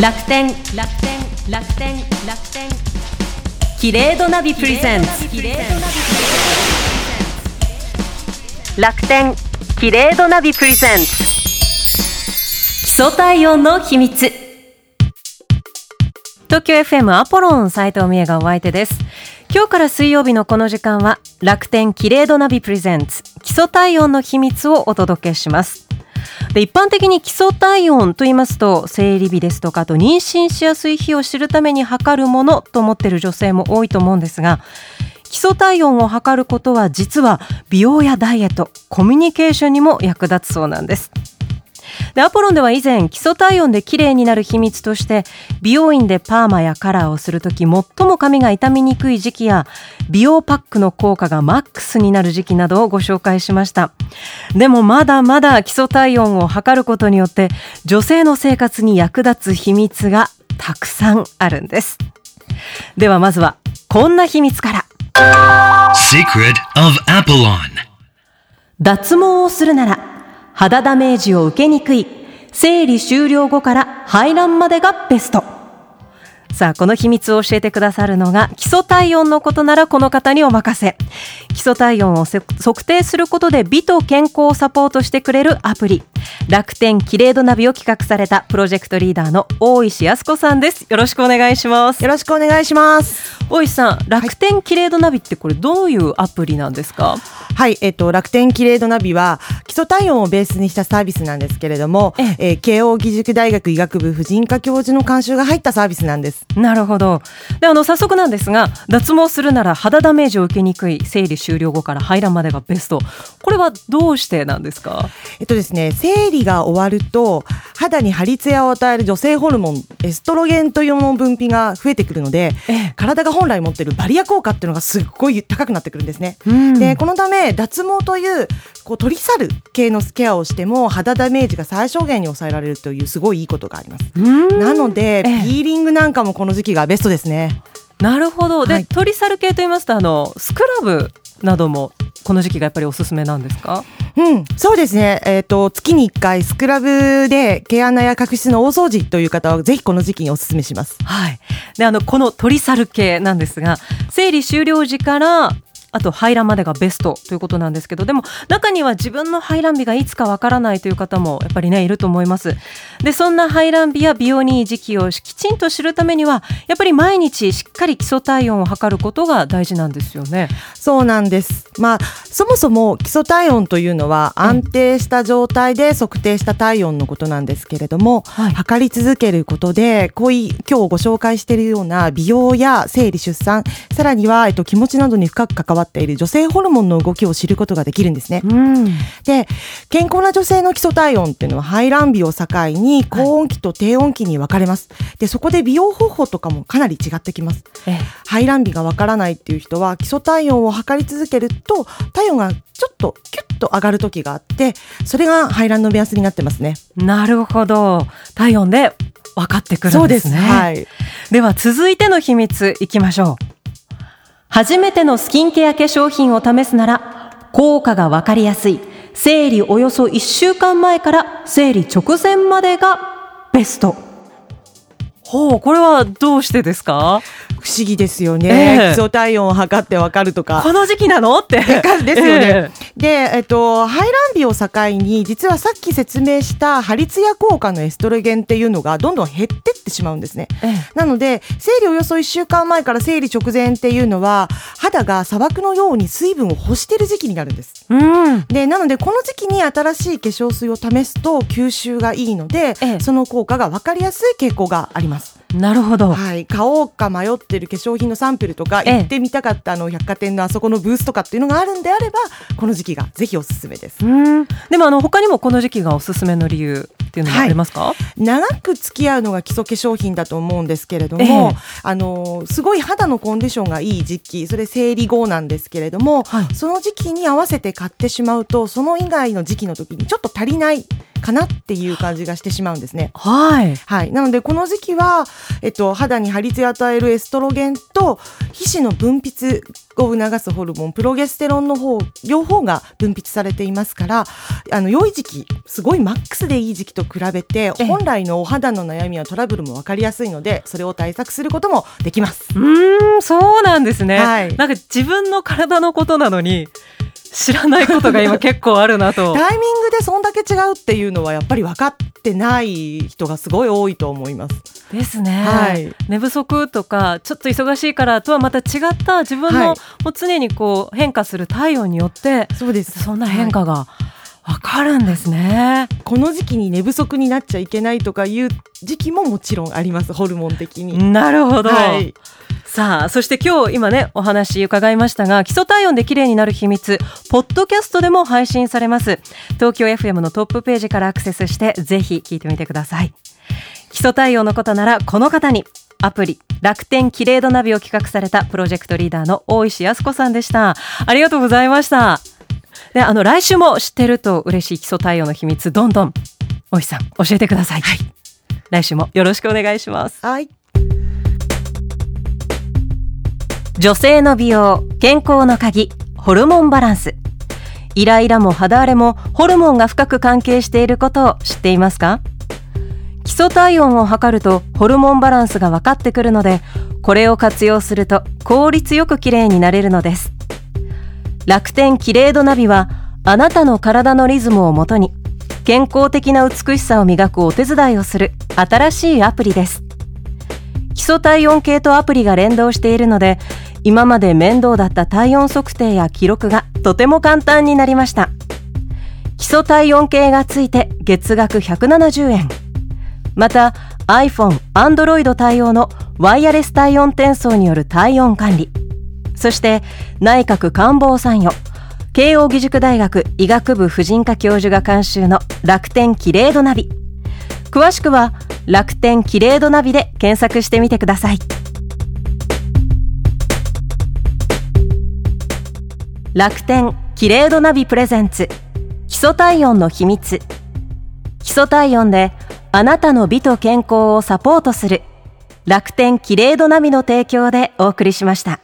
楽天楽天楽天楽天。キレードナビプレゼンツ楽天キレードナビプレゼンツ基礎体温の秘密。東京 FM アポロン斉藤美恵がお相手です。今日から水曜日のこの時間は楽天キレードナビプレゼンツ基礎体温の秘密をお届けします。で一般的に基礎体温と言いますと生理日ですとかと妊娠しやすい日を知るために測るものと思っている女性も多いと思うんですが基礎体温を測ることは実は美容やダイエットコミュニケーションにも役立つそうなんです。でアポロンでは以前基礎体温で綺麗になる秘密として美容院でパーマやカラーをするとき最も髪が傷みにくい時期や美容パックの効果がマックスになる時期などをご紹介しました。でもまだまだ基礎体温を測ることによって女性の生活に役立つ秘密がたくさんあるんです。ではまずはこんな秘密から。Secret of Apollon 脱毛をするなら肌ダメージを受けにくい生理終了後から排卵までがベスト。さあこの秘密を教えてくださるのが基礎体温のことならこの方にお任せ。基礎体温を測定することで美と健康をサポートしてくれるアプリ。楽天キレードナビを企画されたプロジェクトリーダーの大石康子さんです。よろしくお願いします。よろしくお願いします。大石さん楽天キレードナビってこれどういうアプリなんですか？はい、えっと、楽天キレードナビは基礎体温をベースにしたサービスなんですけれども、ええ。ー、慶應義塾大学医学部婦人科教授の監修が入ったサービスなんです。なるほど。であの早速なんですが脱毛するなら肌ダメージを受けにくい生理終了後から排卵までがベスト。これはどうしてなんですか？えっとですね生理が終わると肌に張り艶を与える女性ホルモンエストロゲンというものの分泌が増えてくるので、体が本来持っているバリア効果っていうのがすっごい高くなってくるんですね、うん、でこのため脱毛というこう取り去る系のケアをしても肌ダメージが最小限に抑えられるというすごいいいことがあります。なので、ピーリングなんかもこの時期がベストですね。なるほど。で、はい、取り去る系と言いますとあのスクラブなどもこの時期がやっぱりおすすめなんですか？うん、そうですね。えっ、ー、と、月に1回スクラブで毛穴や角質の大掃除という方はぜひこの時期にお勧めします。はい。で、あの、この取り去る系なんですが、生理終了時からあと排卵までがベストということなんですけどでも中には自分の排卵日がいつかわからないという方もやっぱりねいると思います。でそんな排卵日や美容にいい時期をきちんと知るためにはやっぱり毎日しっかり基礎体温を測ることが大事なんですよね。そうなんです。まあそもそも基礎体温というのは安定した状態で測定した体温のことなんですけれども、はい、測り続けることでこういう今日ご紹介しているような美容や生理出産さらには、えっと、気持ちなどに深く関わわっている女性ホルモンの動きを知ることができるんですね。うん、で健康な女性の基礎体温っていうのは排卵日を境に高温期と低温期に分かれます。でそこで美容方法とかもかなり違ってきます。排卵日がわからないっていう人は基礎体温を測り続けると体温がちょっとキュッと上がる時があってそれが排卵の目安になってますね。なるほど体温で分かってくるんですね。そうですはい、では続いての秘密いきましょう。初めてのスキンケア化粧品を試すなら、効果がわかりやすい、生理およそ1週間前から生理直前までがベスト。ほう、これはどうしてですか？不思議ですよね、えー、基礎体温を測ってわかるとか。この時期なの？って。ですよね、えー、で、えっと、排卵日を境に実はさっき説明したハリツヤ効果のエストロゲンっていうのがどんどん減ってってしまうんですね、えー、なので生理およそ1週間前から生理直前っていうのは肌が砂漠のように水分を欲してる時期になるんです、うん、でなのでこの時期に新しい化粧水を試すと吸収がいいので、その効果が分かりやすい傾向がありますなるほど。はい。買おうか迷ってる化粧品のサンプルとか、行ってみたかったあの百貨店のあそこのブースとかっていうのがあるんであれば、この時期がぜひおすすめです。うんでもあの他にもこの時期がおすすめの理由っていうのはありますか、はい、長く付き合うのが基礎化粧品だと思うんですけれども、えあのすごい肌のコンディションがいい時期、それ生理後なんですけれども、はい、その時期に合わせて買ってしまうと、その以外の時期の時にちょっと足りないかなっていう感じがしてしまうんですね。はい。はい。なので、この時期は、えっと、肌に張り艶を与えるエストロゲンと、皮脂の分泌を促すホルモン、プロゲステロンの方、両方が分泌されていますから、あの、良い時期、すごいマックスでいい時期と比べて、ええ本来のお肌の悩みやトラブルも分かりやすいので、それを対策することもできます。うーん、そうなんですね。はいなんか自分の体のことなのに、知らないことが今結構あるなと。タイミングでそんだけ違うっていうのはやっぱり分かってない人がすごい多いと思います。ですね、はい寝不足とかちょっと忙しいからとはまた違った自分の、はいもう常にこう変化する体温によってそうです。そんな変化がわかるんですね。この時期に寝不足になっちゃいけないとかいう時期ももちろんあります、ホルモン的に。なるほど、はい。さあそして今日今ねお話伺いましたが基礎体温で綺麗になる秘密ポッドキャストでも配信されます。東京 FM のトップページからアクセスしてぜひ聞いてみてください。基礎体温のことならこの方にアプリ楽天キレイドナビを企画されたプロジェクトリーダーの大石康子さんでした。ありがとうございました。であの来週も知ってると嬉しい基礎体温の秘密どんどん大石さん教えてください、来週もよろしくお願いします。はい。女性の美容健康の鍵ホルモンバランス。イライラも肌荒れもホルモンが深く関係していることを知っていますか？基礎体温を測るとホルモンバランスが分かってくるのでこれを活用すると効率よく綺麗になれるのです。楽天キレイドナビはあなたの体のリズムをもとに健康的な美しさを磨くお手伝いをする新しいアプリです。基礎体温計とアプリが連動しているので今まで面倒だった体温測定や記録がとても簡単になりました。基礎体温計がついて月額170円。また iPhone、Android 対応のワイヤレス体温転送による体温管理。そして内閣官房参与。慶應義塾大学医学部婦人科教授が監修の楽天キレイドナビ。詳しくは楽天キレイドナビで検索してみてください。楽天キレイドナビプレゼンツ。基礎体温の秘密。基礎体温であなたの美と健康をサポートする。楽天キレイドナビの提供でお送りしました。